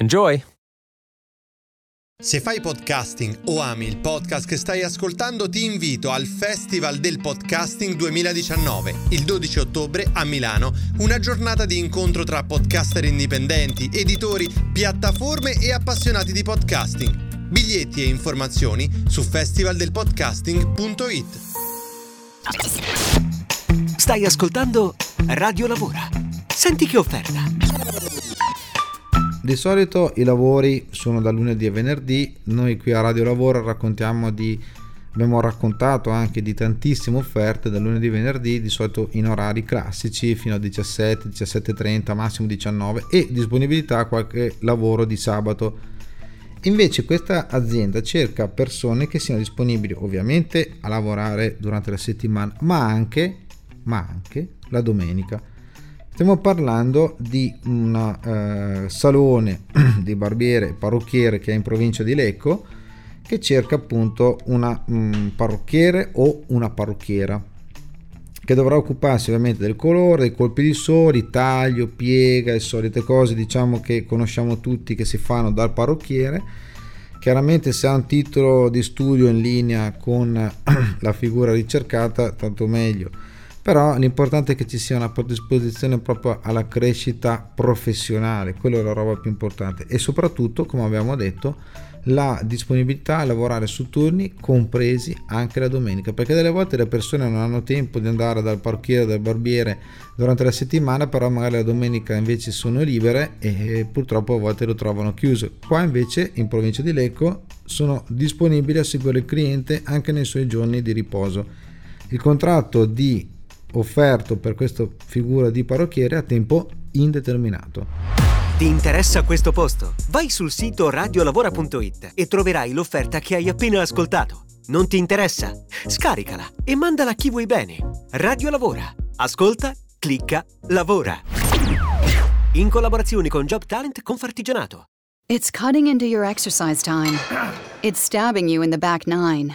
Enjoy! Se fai podcasting o ami il podcast che stai ascoltando, ti invito al Festival del Podcasting 2019, il 12 ottobre a Milano, una giornata di incontro tra podcaster indipendenti, editori, piattaforme e appassionati di podcasting. Biglietti e informazioni su festivaldelpodcasting.it. Stai ascoltando Radio Lavora. Senti che offerta. Di solito i lavori sono da lunedì a venerdì, noi qui a Radio Lavoro raccontiamo di abbiamo raccontato anche di tantissime offerte da lunedì a venerdì, di solito in orari classici fino a 17, 17.30, massimo 19 e disponibilità a qualche lavoro di sabato Invece questa azienda cerca persone che siano disponibili ovviamente a lavorare durante la settimana, ma anche, ma anche la domenica. Stiamo parlando di un eh, salone di barbiere e parrucchiere che è in provincia di Lecco che cerca appunto una um, parrucchiere o una parrucchiera che dovrà occuparsi ovviamente del colore, dei colpi di sole, taglio, piega e solite cose diciamo che conosciamo tutti che si fanno dal parrucchiere. Chiaramente se ha un titolo di studio in linea con la figura ricercata, tanto meglio. Però l'importante è che ci sia una predisposizione proprio alla crescita professionale, quella è la roba più importante. E soprattutto, come abbiamo detto, la disponibilità a lavorare su turni compresi anche la domenica. Perché delle volte le persone non hanno tempo di andare dal parrucchiere dal barbiere durante la settimana però magari la domenica invece sono libere e purtroppo a volte lo trovano chiuso. Qua invece in provincia di Lecco sono disponibili a seguire il cliente anche nei suoi giorni di riposo. Il contratto di offerto per questa figura di parrucchiere a tempo indeterminato ti interessa questo posto? Vai sul sito radiolavora.it e troverai l'offerta che hai appena ascoltato. Non ti interessa? Scaricala e mandala a chi vuoi bene. Radio Lavora. Ascolta, clicca, lavora. In collaborazione con Job Talent Confartigianato. It's cutting into your exercise time. It's stabbing you in the back nine.